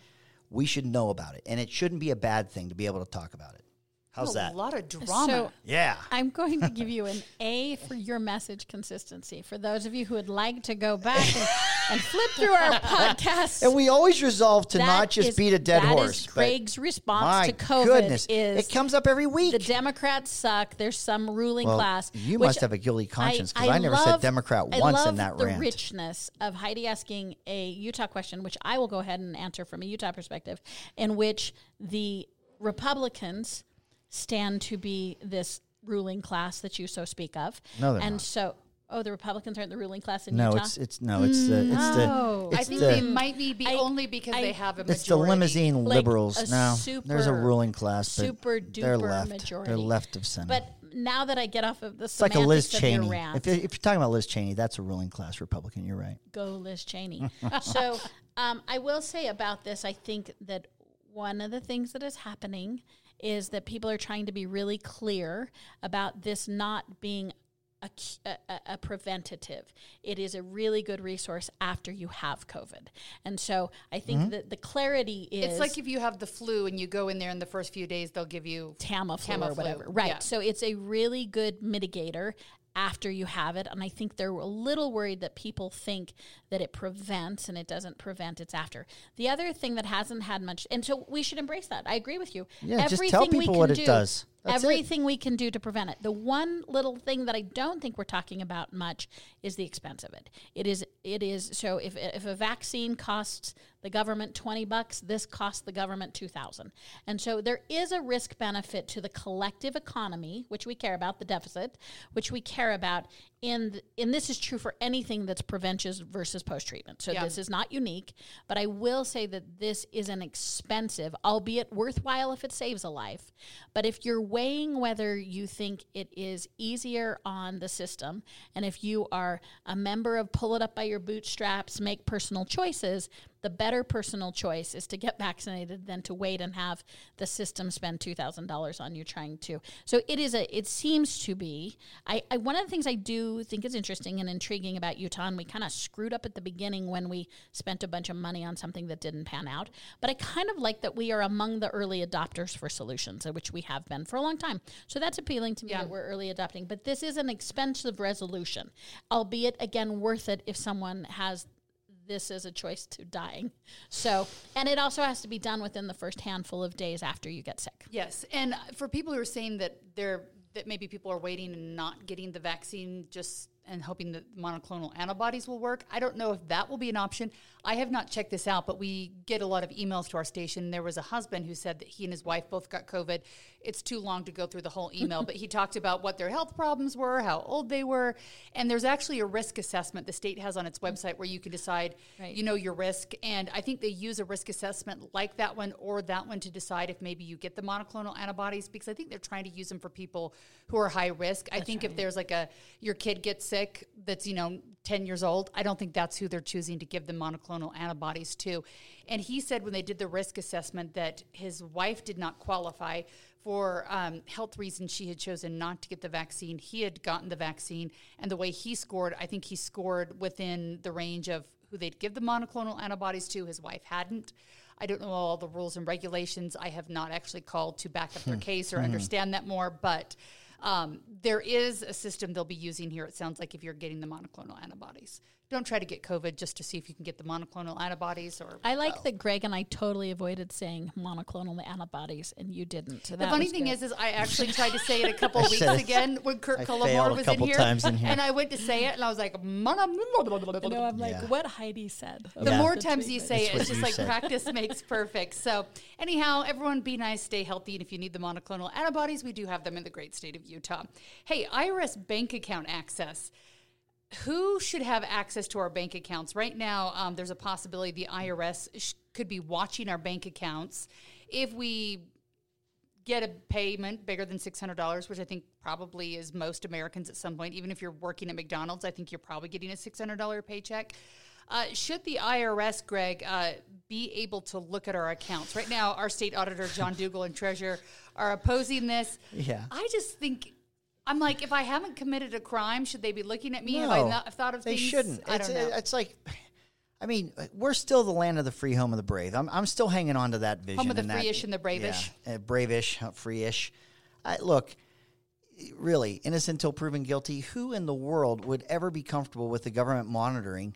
Speaker 2: we should know about it, and it shouldn't be a bad thing to be able to talk about it. How's that?
Speaker 1: a lot of drama.
Speaker 3: So
Speaker 2: Yeah.
Speaker 3: I'm going to give you an A for your message consistency. For those of you who would like to go back and, and flip through our podcast,
Speaker 2: And we always resolve to
Speaker 3: that
Speaker 2: not just
Speaker 3: is-
Speaker 2: beat a dead
Speaker 3: that is
Speaker 2: horse. but
Speaker 3: Craig's response
Speaker 2: my
Speaker 3: to COVID
Speaker 2: goodness,
Speaker 3: is
Speaker 2: it comes up every week.
Speaker 3: the Democrats suck. There's some ruling
Speaker 2: Well,
Speaker 3: class.
Speaker 2: you must have a guilty conscience, 'cause I never said
Speaker 3: love-
Speaker 2: Democrat
Speaker 3: I
Speaker 2: once in
Speaker 3: love
Speaker 2: that
Speaker 3: the
Speaker 2: rant.
Speaker 3: richness of Heidi asking a Utah question, which I will go ahead and answer from a Utah perspective, in which the Republicans stand to be this ruling class that you so speak of.
Speaker 2: No, they're
Speaker 3: and
Speaker 2: not.
Speaker 3: so, oh, the Republicans aren't the ruling class in
Speaker 2: New
Speaker 3: York.
Speaker 2: no, it's it's no, it's the it's
Speaker 3: No.
Speaker 2: the
Speaker 1: I think
Speaker 2: the
Speaker 1: they might be, be
Speaker 3: I-
Speaker 1: only because
Speaker 3: I-
Speaker 1: they have a majority.
Speaker 2: it's the limousine
Speaker 3: Like
Speaker 2: liberals.
Speaker 3: a
Speaker 2: No, there's a ruling class, but
Speaker 3: super
Speaker 2: they're
Speaker 3: duper
Speaker 2: left.
Speaker 3: majority.
Speaker 2: They're left of center.
Speaker 3: But now that I get off of the
Speaker 2: it's like a Liz
Speaker 3: semantics of your
Speaker 2: Cheney.
Speaker 3: rant,
Speaker 2: If, you- if you're talking about Liz Cheney, that's a ruling class Republican. You're right.
Speaker 3: go Liz Cheney. so um, I will say about this, I think that one of the things that is happening is that people are trying to be really clear about this not being a, a, a- a preventative. It is a really good resource after you have COVID. And so I think
Speaker 2: Mm-hmm.
Speaker 3: that the clarity is
Speaker 1: It's like if you have the flu and you go in there in the first few days, they'll give you
Speaker 3: Tamiflu, or whatever. Right.
Speaker 1: yeah.
Speaker 3: So it's a really good mitigator after you have it. And I think they're a little worried that people think that it prevents and it doesn't prevent, it's after. The other thing that hasn't had much, and so we should embrace that. I agree with you.
Speaker 2: Yeah, just tell
Speaker 3: we
Speaker 2: people
Speaker 3: can
Speaker 2: what it
Speaker 3: do-
Speaker 2: does. That's it.
Speaker 3: everything we can do to prevent it. The one little thing that I don't think we're talking about much is the expense of it. It is it is so if if a vaccine costs the government 20 bucks, this costs the government 2000. And so there is a risk benefit to the collective economy, which we care about, the deficit, which we care about th- and this is true for anything that's prevention versus post treatment. So
Speaker 1: Yeah.
Speaker 3: this is not unique, but I will say that this is an expensive, albeit worthwhile if it saves a life. But if you're weighing whether you think it is easier on the system, and if you are a member of pull it up by your bootstraps, make personal choices, the better personal choice is to get vaccinated than to wait and have the system spend two thousand dollars on you trying to. So it is a. It seems to be. I, I one of the things I do think is interesting and intriguing about Utah, and we kind of screwed up at the beginning when we spent a bunch of money on something that didn't pan out. But I kind of like that we are among the early adopters for solutions, uh, which we have been for a long time. So that's appealing to me
Speaker 1: Yeah.
Speaker 3: that we're early adopting. But this is an expensive resolution, albeit again worth it if someone has this is a choice to dying. So, and it also has to be done within the first handful of days after you get sick.
Speaker 1: Yes, and for people who are saying that they're that maybe people are waiting and not getting the vaccine just and hoping that monoclonal antibodies will work, I don't know if that will be an option. I have not checked this out, but we get a lot of emails to our station. There was a husband who said that he and his wife both got COVID. It's too long to go through the whole email, but he talked about what their health problems were, how old they were, and there's actually a risk assessment the state has on its website where you can decide,
Speaker 3: Right.
Speaker 1: you know, your risk. And I think they use a risk assessment like that one or that one to decide if maybe you get the monoclonal antibodies because I think they're trying to use them for people who are high risk. I think if there's like a your kid gets sick that's, you know, 10 years old, I don't think that's who they're choosing to give the monoclonal antibodies to. And he said when they did the risk assessment that his wife did not qualify for um, health reasons she had chosen not to get the vaccine. He had gotten the vaccine, and the way he scored, I think he scored within the range of who they'd give the monoclonal antibodies to. His wife hadn't. I don't know all the rules and regulations. I have not actually called to back up their case or understand that more, but um, there is a system they'll be using here. It sounds like if you're getting the monoclonal antibodies, don't try to get COVID just to see if you can get the monoclonal antibodies. Or
Speaker 3: I like that Greg and I totally avoided saying monoclonal antibodies, and you didn't. So
Speaker 1: the funny thing
Speaker 3: good.
Speaker 1: is, is I actually tried to say it a couple weeks
Speaker 2: said it.
Speaker 1: again when Kirk
Speaker 2: I
Speaker 1: Cullimore
Speaker 2: failed a
Speaker 1: was in here,
Speaker 2: times in here.
Speaker 1: and I went to say it, and I was like, "Mono-
Speaker 3: You know, I'm like,
Speaker 2: Yeah.
Speaker 3: what Heidi said.
Speaker 1: the
Speaker 2: Yeah.
Speaker 1: more
Speaker 3: The
Speaker 1: times you say
Speaker 2: That's
Speaker 1: it, it's just like
Speaker 2: said.
Speaker 1: practice makes perfect. So, anyhow, everyone be nice, stay healthy, and if you need the monoclonal antibodies, we do have them in the great state of Utah. Hey, IRS bank account access. Who should have access to our bank accounts? Right now, um, there's a possibility the IRS sh- could be watching our bank accounts. If we get a payment bigger than $600, which I think probably is most Americans at some point. Even if you're working at McDonald's, I think you're probably getting a $600 paycheck. Uh, should the IRS, Greg, uh, be able to look at our accounts? Right now, our state auditor, John Dougall, and treasurer are opposing this.
Speaker 2: Yeah.
Speaker 1: I just think. I'm like, if I haven't committed a crime, should they be looking at me? Have
Speaker 2: No,
Speaker 1: I not thought of things?
Speaker 2: they
Speaker 1: things?
Speaker 2: shouldn't.
Speaker 1: I
Speaker 2: it's,
Speaker 1: don't know.
Speaker 2: it's like, I mean, we're still the land of the free, home of the brave. I'm, I'm still hanging on to that vision.
Speaker 1: Home of the
Speaker 2: and that-
Speaker 1: free-ish and the brave-ish.
Speaker 2: Yeah, uh, brave-ish, uh, free-ish. I, look, really, innocent until proven guilty. Who in the world would ever be comfortable with the government monitoring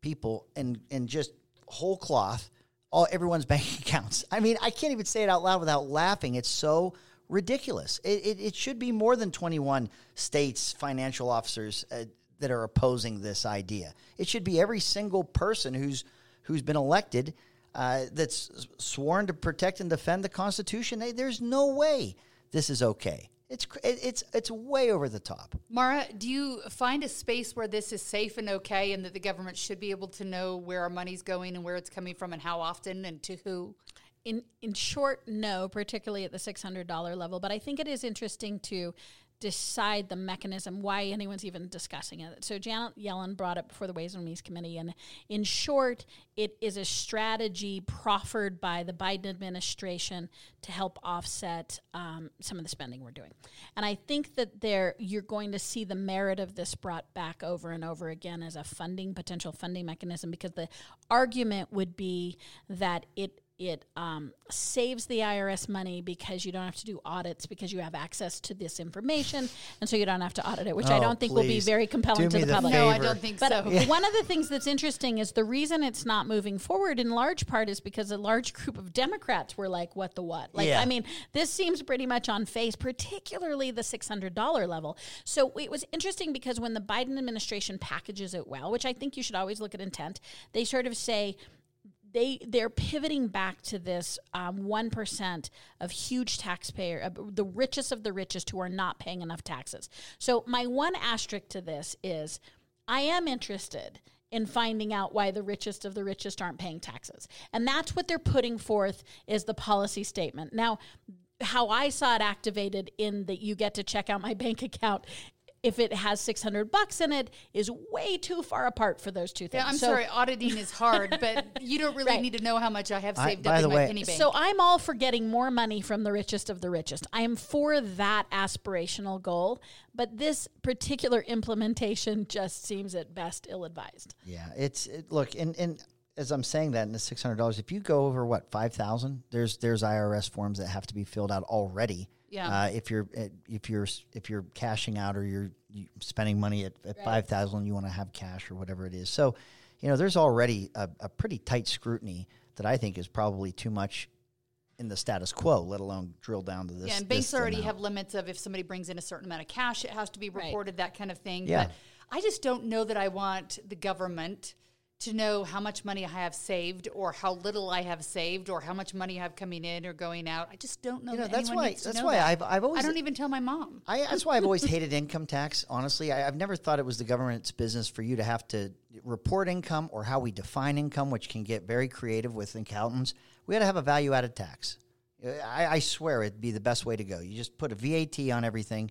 Speaker 2: people and and just whole cloth all everyone's bank accounts? I mean, I can't even say it out loud without laughing. It's so ridiculous. It, it, it should be more than 21 states financial officers uh, that are opposing this idea. It should be every single person who's who's been elected uh, that's sworn to protect and defend the Constitution. There's no way this is okay. It's it's it's way over the top.
Speaker 1: Maura, do you find a space where this is safe and okay, and that the government should be able to know where our money's going and where it's coming from and how often and to who?
Speaker 3: In in short, no, particularly at the six hundred dollar level. But I think it is interesting to decide the mechanism why anyone's even discussing it. So Janet Yellen brought it before the Ways and Means Committee, and in short, it is a strategy proffered by the Biden administration to help offset um, some of the spending we're doing. And I think that there you're going to see the merit of this brought back over and over again as a funding potential funding mechanism because the argument would be that it it um, saves the IRS money because you don't have to do audits because you have access to this information, and so you don't have to audit it, which I
Speaker 2: Oh,
Speaker 3: don't think will be very compelling to the,
Speaker 2: the
Speaker 3: public.
Speaker 1: No, I don't think
Speaker 3: But
Speaker 1: so.
Speaker 3: one of the things that's interesting is the reason it's not moving forward in large part is because a large group of Democrats were like, "What the what?" Like,
Speaker 2: Yeah.
Speaker 3: I mean, this seems pretty much on face, particularly the six hundred dollar level. So it was interesting because when the Biden administration packages it well, which I think you should always look at intent, they sort of say they they're pivoting back to this um, one of huge taxpayer, uh, the richest of the richest who are not paying enough taxes. So my one asterisk to this is, I am interested in finding out why the richest of the richest aren't paying taxes, and that's what they're putting forth is the policy statement. Now. How I saw it activated in that you get to check out my bank account if it has 600 bucks in it is way too far apart for those two things.
Speaker 1: Yeah, I'm
Speaker 3: So-
Speaker 1: sorry, auditing is hard, but you don't really
Speaker 3: Right.
Speaker 1: need to know how much I have
Speaker 2: I-
Speaker 1: saved
Speaker 2: by
Speaker 1: up
Speaker 2: the
Speaker 1: in
Speaker 2: way-
Speaker 1: my penny bank.
Speaker 3: So I'm all for getting more money from the richest of the richest. I am for that aspirational goal, but this particular implementation just seems at best ill-advised.
Speaker 2: Yeah, it's it, look, and and as I'm saying that in the six hundred dollars, if you go over what five thousand, there's there's IRS forms that have to be filled out already.
Speaker 1: Yeah.
Speaker 2: Uh, if you're uh, if you're if you're cashing out or you're spending money at, at five thousand, you want to have cash or whatever it is. So, you know, there's already a, a pretty tight scrutiny that I think is probably too much in the status quo, let alone drill down to this.
Speaker 1: yeah, and banks already
Speaker 2: amount.
Speaker 1: have limits of if somebody brings in a certain amount of cash, it has to be
Speaker 3: Right.
Speaker 1: reported, that kind of thing.
Speaker 2: Yeah.
Speaker 1: But I just don't know that I want the government to know how much money I have saved or how little I have saved or how much money I have coming in or going out. I just don't know.
Speaker 2: You know,
Speaker 1: that
Speaker 2: that's why- that's why
Speaker 1: that.
Speaker 2: I've- I've always-
Speaker 1: I don't even tell my mom.
Speaker 2: I, that's why I've always hated income tax. Honestly, I, I've never thought it was the government's business for you to have to report income or how we define income, which can get very creative with accountants. We got to have a value added tax. I, I swear it'd be the best way to go. You just put a VAT on everything.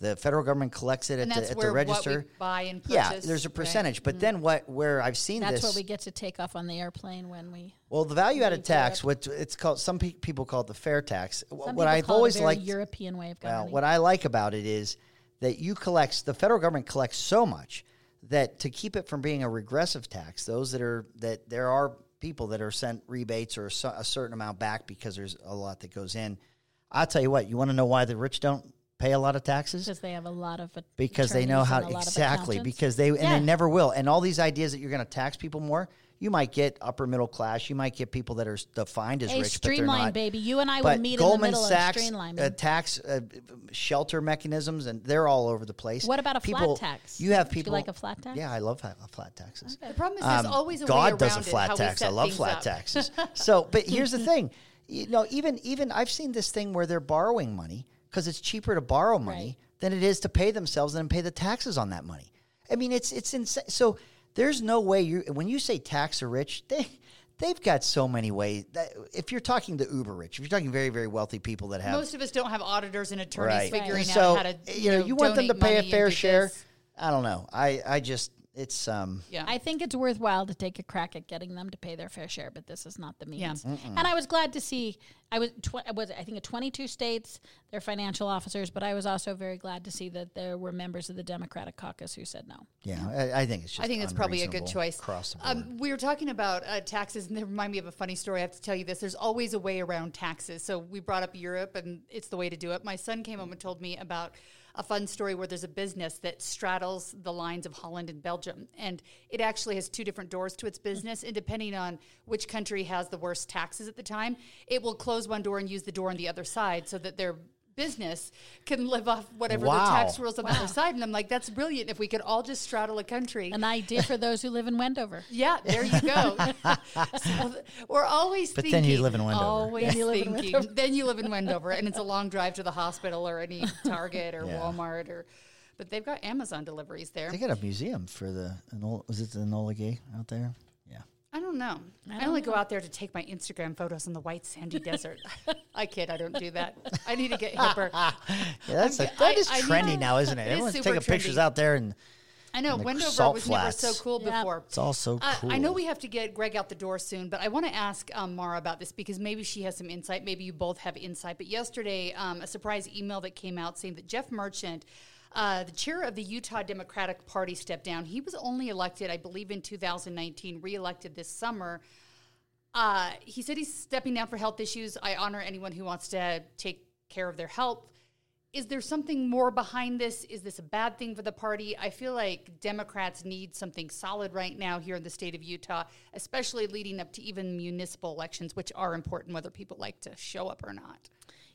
Speaker 2: The federal government collects it at the, at the register.
Speaker 1: buy and purchase.
Speaker 2: yeah, there's a
Speaker 1: right?
Speaker 2: percentage, but mm. then what? Where I've seen
Speaker 3: That's
Speaker 2: this,
Speaker 3: what we get to take off on the airplane when we.
Speaker 2: well, the value added tax, what it's called, some pe- people call it the fair tax.
Speaker 3: Some
Speaker 2: what I've always
Speaker 3: it a very
Speaker 2: liked,
Speaker 3: European way of
Speaker 2: well, what I like about it is that you collect the federal government collects so much that to keep it from being a regressive tax, those that are that there are people that are sent rebates or a certain amount back because there's a lot that goes in. I'll tell you what, you want to know why the rich don't pay a lot of taxes?
Speaker 3: because they have a lot of
Speaker 2: because they know how
Speaker 3: and a lot of
Speaker 2: exactly because they and
Speaker 3: Yeah.
Speaker 2: they never will and all these ideas that you're going to tax people more you might get upper middle class you might get people that are defined as
Speaker 3: Hey,
Speaker 2: rich but they're
Speaker 3: streamline,
Speaker 2: not
Speaker 3: baby. You and I
Speaker 2: but
Speaker 3: will meet
Speaker 2: Goldman
Speaker 3: in the middle
Speaker 2: Sachs,
Speaker 3: of
Speaker 2: uh, tax uh, shelter mechanisms and they're all over the place
Speaker 3: What about a flat tax?
Speaker 2: you have
Speaker 3: Do you
Speaker 2: people
Speaker 3: like a flat tax?
Speaker 2: yeah i love flat taxes
Speaker 1: The problem is there's
Speaker 2: um,
Speaker 1: always a way
Speaker 2: God
Speaker 1: around
Speaker 2: does a flat tax. I love flat
Speaker 1: up.
Speaker 2: taxes. So, but here's the thing, you know, even even I've seen this thing where they're borrowing money because it's cheaper to borrow money
Speaker 3: Right.
Speaker 2: than it is to pay themselves and pay the taxes on that money. I mean, it's it's insane. So there's no way you when you say tax the rich, they they've got so many ways. That, if you're talking the uber rich, if you're talking very very wealthy people that have
Speaker 1: Most of us don't have auditors and attorneys
Speaker 2: right,
Speaker 1: figuring
Speaker 2: so,
Speaker 1: out how to.
Speaker 2: you know, you want them to pay a fair share.
Speaker 1: this.
Speaker 2: I don't know. I I just it's um
Speaker 1: Yeah.
Speaker 3: I think it's worthwhile to take a crack at getting them to pay their fair share, but this is not the means.
Speaker 1: Yeah.
Speaker 3: means. And I was glad to see. I was tw- was I think at 22 states their financial officers, but I was also very glad to see that there were members of the Democratic caucus who said no.
Speaker 2: yeah. I, I think it's just
Speaker 1: I think it's probably a good choice.
Speaker 2: across the board.
Speaker 1: Um, we were talking about uh, taxes, and they remind me of a funny story. I have to tell you this. There's always a way around taxes. So we brought up Europe, and it's the way to do it. My son came home and told me about a fun story where there's a business that straddles the lines of Holland and Belgium, and it actually has two different doors to its business. And depending on which country has the worst taxes at the time, it will close one door and use the door on the other side so that their business can live off whatever
Speaker 2: Wow.
Speaker 1: the tax rules on the other side. And I'm like, that's brilliant. If we could all just straddle a country.
Speaker 3: An idea for those who live in Wendover.
Speaker 1: Yeah, there you go. so we're always
Speaker 2: But
Speaker 1: thinking.
Speaker 2: then you live in Wendover.
Speaker 1: Always
Speaker 3: you live in
Speaker 1: thinking. then you live in Wendover, and it's a long drive to the hospital or any Target or
Speaker 2: Yeah.
Speaker 1: Walmart or. But they've got Amazon deliveries there.
Speaker 2: They got a museum for the Enola, was it the Enola Gay out there?
Speaker 1: I don't know. I,
Speaker 3: don't
Speaker 1: only go out there to take my Instagram photos in the white sandy desert. I kid. I don't do that. I need to get hipper.
Speaker 2: Yeah, that's a, that
Speaker 1: I-
Speaker 2: is
Speaker 1: I
Speaker 2: trendy
Speaker 1: know.
Speaker 2: now, isn't it?
Speaker 1: It
Speaker 2: Everyone's taking pictures out there, and
Speaker 1: I know Wendover
Speaker 2: salt
Speaker 1: was never so cool
Speaker 3: Yeah.
Speaker 1: before.
Speaker 2: it's all so
Speaker 1: Uh,
Speaker 2: cool.
Speaker 1: I know we have to get Greg out the door soon, but I want to ask um, Maura about this because maybe she has some insight. Maybe you both have insight. But yesterday, um, a surprise email that came out saying that Jeff Merchant, uh, the chair of the Utah Democratic Party, stepped down. He was only elected, I believe, in 2019, reelected this summer. Uh, he said he's stepping down for health issues. I honor anyone who wants to take care of their health. Is there something more behind this? Is this a bad thing for the party? I feel like Democrats need something solid right now here in the state of Utah, especially leading up to even municipal elections, which are important whether people like to show up or not.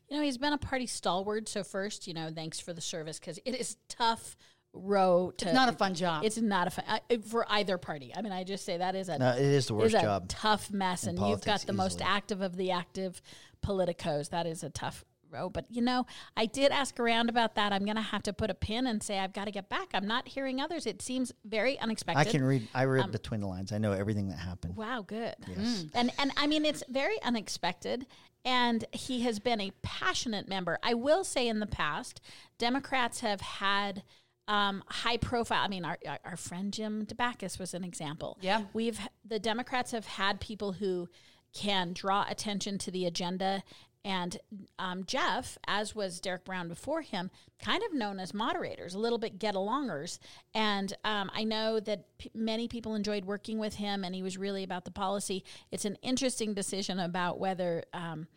Speaker 3: You know, he's been a party stalwart. So first, you know, thanks for the service because it is tough row to.
Speaker 1: It's not a fun job.
Speaker 3: It's not a fun uh, for either party. I mean, I just say that is a
Speaker 2: No, it is the worst
Speaker 3: is a
Speaker 2: job.
Speaker 3: tough mess, and you've got
Speaker 2: politics,
Speaker 3: the most active of the active politicos. That is a tough row. But you know, I did ask around about that. I'm going to have to put a pin and say I've got to get back. I'm not hearing others. It seems very unexpected.
Speaker 2: I can read. I
Speaker 1: Um,
Speaker 2: read between the lines. I know everything that happened.
Speaker 3: Wow, good. Yes, And and I mean it's very unexpected and he has been a passionate member. I will say in the past, Democrats have had um, high profile. I mean, our, our, our friend Jim Dabakis was an example.
Speaker 1: Yeah.
Speaker 3: We've, the Democrats have had people who can draw attention to the agenda. And um, Jeff, as was Derek Brown before him, kind of known as moderators, a little bit get alongers. And um, I know that p- many people enjoyed working with him, and he was really about the policy. It's an interesting decision about whether um,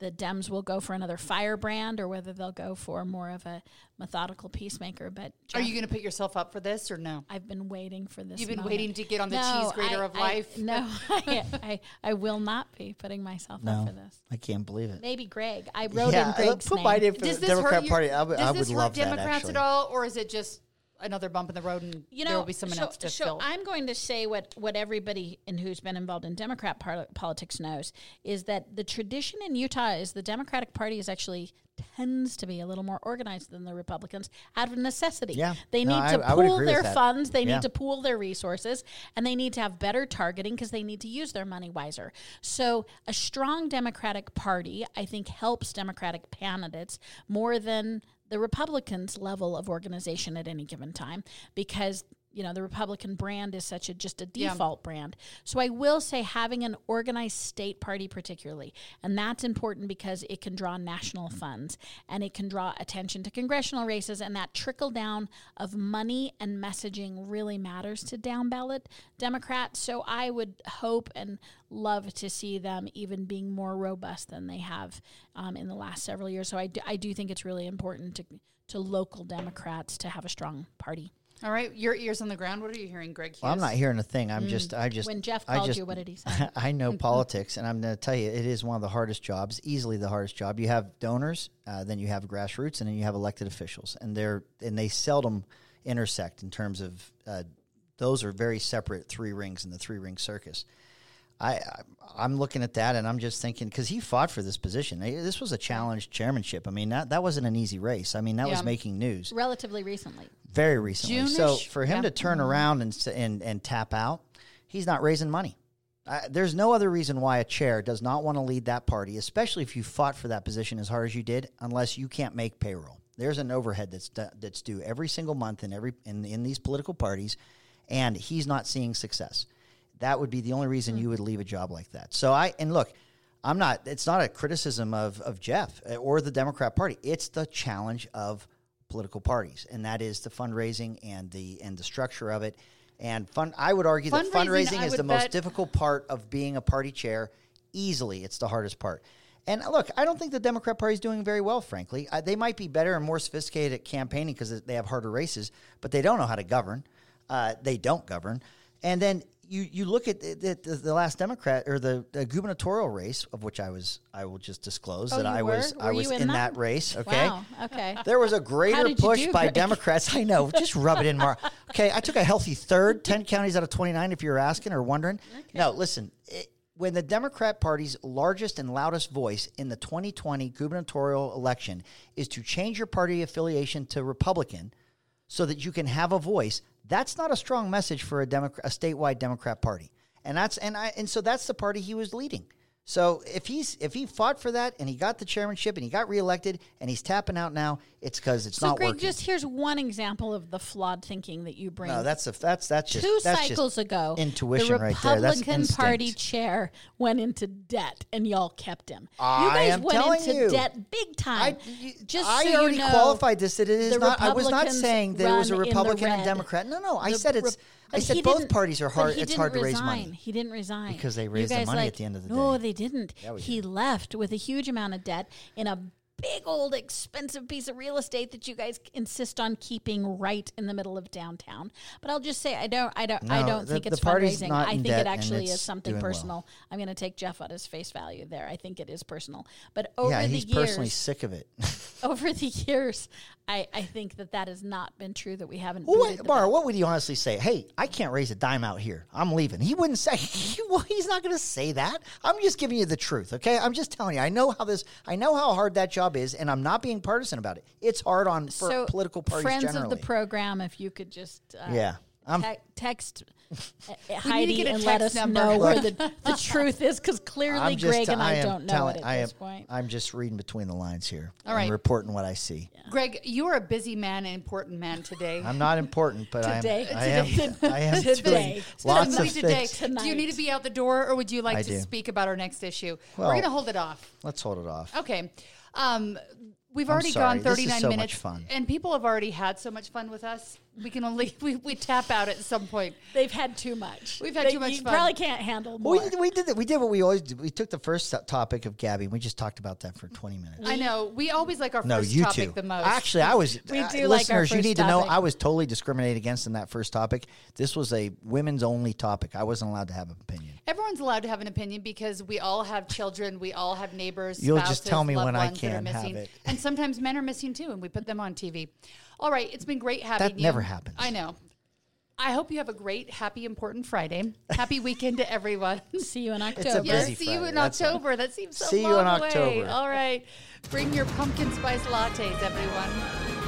Speaker 3: the Dems will go for another firebrand or whether they'll go for more of a methodical peacemaker. But
Speaker 1: Are you going to put yourself up for this or no?
Speaker 3: I've been waiting for this.
Speaker 1: You've been
Speaker 3: moment.
Speaker 1: waiting to get on the
Speaker 3: No,
Speaker 1: cheese grater
Speaker 3: I-
Speaker 1: of
Speaker 3: I-
Speaker 1: life.
Speaker 3: no, I, I, I will not be putting myself
Speaker 2: No,
Speaker 3: up for this.
Speaker 2: I can't believe it.
Speaker 3: Maybe Greg. I wrote
Speaker 2: yeah,
Speaker 3: in Greg's
Speaker 2: put
Speaker 3: name.
Speaker 2: my name for
Speaker 1: Does
Speaker 2: the
Speaker 1: this
Speaker 2: Democrat
Speaker 1: hurt your-
Speaker 2: Party. I would,
Speaker 1: does
Speaker 2: I
Speaker 1: this
Speaker 2: would
Speaker 1: hurt
Speaker 2: love
Speaker 1: Democrats
Speaker 2: that.
Speaker 1: At all, or is it just another bump in the road and
Speaker 3: you know, there
Speaker 1: will be someone
Speaker 3: so,
Speaker 1: else to
Speaker 3: so
Speaker 1: fill?
Speaker 3: I'm going to say what what everybody in who's been involved in Democrat par- politics knows is that the tradition in Utah is the Democratic Party is actually tends to be a little more organized than the Republicans out of necessity.
Speaker 2: Yeah.
Speaker 3: they
Speaker 2: No,
Speaker 3: need to
Speaker 2: I
Speaker 3: pool
Speaker 2: agree with
Speaker 3: their funds. They
Speaker 2: Yeah.
Speaker 3: need to pool their resources, and they need to have better targeting because they need to use their money wiser. So a strong Democratic Party, I think, helps Democratic candidates more than the Republicans' level of organization at any given time because you know the Republican brand is such a just a
Speaker 1: Yeah.
Speaker 3: default brand. So I will say having an organized state party particularly, and that's important because it can draw national funds and it can draw attention to congressional races and that trickle down of money and messaging really matters to down ballot Democrats. So I would hope and love to see them even being more robust than they have um, in the last several years. So I do, I do think it's really important to to local Democrats to have a strong party.
Speaker 1: All right, your ears on the ground. What are you hearing, Greg? Hughes?
Speaker 2: well, I'm not hearing a thing. I'm just. I just.
Speaker 3: Mm. When Jeff
Speaker 2: I
Speaker 3: called
Speaker 2: just,
Speaker 3: you, what did he say?
Speaker 2: I know politics, and I'm going to tell you, it is one of the hardest jobs, easily the hardest job. You have donors, uh, then you have grassroots, and then you have elected officials, and they're and they seldom intersect in terms of uh, those are very separate three rings in the three ring circus. I, I I'm looking at that, and I'm just thinking because he fought for this position. This was a challenged chairmanship. I mean, that that wasn't an easy race. I mean, that
Speaker 1: Yeah.
Speaker 2: was making news
Speaker 3: Relatively recently.
Speaker 2: Very recently. So
Speaker 1: June-ish?
Speaker 2: for him
Speaker 1: Yeah.
Speaker 2: to turn around and and and tap out, he's not raising money. Uh, there's no other reason why a chair does not want to lead that party, especially if you fought for that position as hard as you did, unless you can't make payroll. There's an overhead that's du- that's due every single month in every in in these political parties, and he's not seeing success. That would be the only reason you would leave a job like that. So I and look, I'm not. It's not a criticism of of Jeff uh, or the Democrat Party. It's the challenge of political parties, and that is the fundraising and the and the structure of it. And fun, I would argue that
Speaker 1: Fundraising,
Speaker 2: fundraising
Speaker 1: I
Speaker 2: is the most difficult part of being a party chair. Easily, it's the hardest part. And look, I don't think the Democrat Party is doing very well. Frankly, uh, they might be better and more sophisticated at campaigning because they have harder races, but they don't know how to govern. Uh, they don't govern. And then you you look at the, the, the last Democrat or the, the gubernatorial race of which I was I will just disclose
Speaker 3: Oh,
Speaker 2: that I was
Speaker 3: were?
Speaker 2: I was in,
Speaker 3: in
Speaker 2: that?
Speaker 3: that?
Speaker 2: race. Okay.
Speaker 3: Wow. Okay.
Speaker 2: There was a greater push by
Speaker 3: Greg?
Speaker 2: Democrats. I know. Just rub it in, Mar. Okay, I took a healthy third, 10 counties out of 29, if you're asking or wondering. No, listen. It, when the Democrat Party's largest and loudest voice in the 2020 gubernatorial election is to change your party affiliation to Republican so that you can have a voice, that's not a strong message for a, Democrat, a statewide Democrat Party. And that's and I and so that's the party he was leading. So if he's if he fought for that and he got the chairmanship and he got reelected and he's tapping out now, it's because it's
Speaker 3: So,
Speaker 2: not
Speaker 3: Greg,
Speaker 2: working.
Speaker 3: just here's one example of the flawed thinking that you bring.
Speaker 2: no, that's a that's that's just
Speaker 3: Two
Speaker 2: that's
Speaker 3: cycles
Speaker 2: just
Speaker 3: ago,
Speaker 2: intuition
Speaker 3: the
Speaker 2: right there.
Speaker 3: Republican Party chair went into debt, and y'all kept him. you
Speaker 2: I
Speaker 3: guys
Speaker 2: am
Speaker 3: went into
Speaker 2: you.
Speaker 3: debt big time.
Speaker 2: I, you-
Speaker 3: Just
Speaker 2: I
Speaker 3: so
Speaker 2: already
Speaker 3: you know,
Speaker 2: qualified this that it is not. I was not saying there was a
Speaker 3: run in the
Speaker 2: Republican and. Democrat. No, no. I
Speaker 3: The
Speaker 2: said it's.
Speaker 3: Rep-
Speaker 2: I said both parties are hard. It's
Speaker 3: didn't
Speaker 2: hard to raise money.
Speaker 3: He didn't resign
Speaker 2: Because they raised the
Speaker 3: guys,
Speaker 2: money at the end of the day.
Speaker 3: no, they didn't.
Speaker 2: Yeah, we
Speaker 3: he left with a huge amount of debt in a big old expensive piece of real estate that you guys insist on keeping right in the middle of downtown. But I'll just say I don't I don't I don't
Speaker 2: the-
Speaker 3: think it's
Speaker 2: party's
Speaker 3: fundraising.
Speaker 2: not
Speaker 3: I think it actually is something
Speaker 2: doing well.
Speaker 3: personal. I'm going to take Jeff at his face value there. I think it is personal. But over
Speaker 2: yeah,
Speaker 3: the
Speaker 2: he's
Speaker 3: years
Speaker 2: personally sick of it.
Speaker 3: over the years I, I think that that has not been true that we haven't
Speaker 2: Well, what,
Speaker 3: Maura,
Speaker 2: what would he honestly say? Hey, I can't raise a dime out here. I'm leaving. He wouldn't say. well, he's not going to say that. I'm just giving you the truth. Okay, I'm just telling you. I know how this. I know how hard that job is, and I'm not being partisan about it. It's hard on for
Speaker 3: so
Speaker 2: political parties
Speaker 3: friends
Speaker 2: generally.
Speaker 3: of the program if you could just uh,
Speaker 2: yeah.
Speaker 3: Te- text uh, Heidi
Speaker 1: get a
Speaker 3: and let us
Speaker 1: number.
Speaker 3: know where the, the truth is because clearly
Speaker 2: I'm just.
Speaker 3: Greg and I,
Speaker 2: am
Speaker 3: don't know
Speaker 2: telling,
Speaker 3: it at
Speaker 2: I
Speaker 3: this point.
Speaker 2: I'm just reading between the lines here.
Speaker 1: All right.
Speaker 2: and
Speaker 1: right.
Speaker 2: reporting what I see.
Speaker 1: Greg, you are a busy man, an important man today.
Speaker 2: I'm not important, but
Speaker 3: Today.
Speaker 2: I'm. I am. I am
Speaker 3: Today.
Speaker 2: doing lots of
Speaker 1: today.
Speaker 2: things.
Speaker 1: Do you need to be out the door, or would you like
Speaker 2: I
Speaker 1: to
Speaker 2: do.
Speaker 1: speak about our next issue? We're going to hold it off.
Speaker 2: Let's hold it off.
Speaker 1: Okay. Um, we've
Speaker 2: I'm
Speaker 1: already
Speaker 2: sorry.
Speaker 1: gone
Speaker 2: This is
Speaker 1: 39
Speaker 2: so much
Speaker 1: minutes,
Speaker 2: fun.
Speaker 1: and people have already had so much fun with us. We can only we, we tap out at some point.
Speaker 3: They've had too much.
Speaker 1: We've had
Speaker 3: They-
Speaker 1: too much
Speaker 3: You
Speaker 1: fun.
Speaker 3: probably can't handle more.
Speaker 2: We, we did that. We did what we always do. We took the first to- topic of Gabby and we just talked about that for 20 minutes.
Speaker 1: I know we always like our
Speaker 2: No,
Speaker 1: first
Speaker 2: you
Speaker 1: topic
Speaker 2: two.
Speaker 1: the most.
Speaker 2: Actually, I was.
Speaker 3: We
Speaker 2: uh,
Speaker 3: do like our
Speaker 2: listeners. you
Speaker 3: first
Speaker 2: need to know. I was totally discriminated against in that first topic. This was a women's only topic. I wasn't allowed to have an opinion.
Speaker 1: Everyone's allowed to have an opinion because we all have children, we all have neighbors.
Speaker 2: You'll just tell me when I
Speaker 1: ones that
Speaker 2: can have it.
Speaker 1: And sometimes men are missing too, and we put them on TV. All right, it's been great having
Speaker 2: That
Speaker 1: you.
Speaker 2: never happens.
Speaker 1: I know. I hope you have a great, happy, important Friday. Happy weekend to everyone.
Speaker 3: See you in
Speaker 2: a
Speaker 3: October.
Speaker 2: busy
Speaker 1: Yes, see you in
Speaker 2: that's all.
Speaker 1: October. That seems so
Speaker 2: See you in
Speaker 1: away.
Speaker 2: October.
Speaker 1: All right. Bring your pumpkin spice lattes, everyone.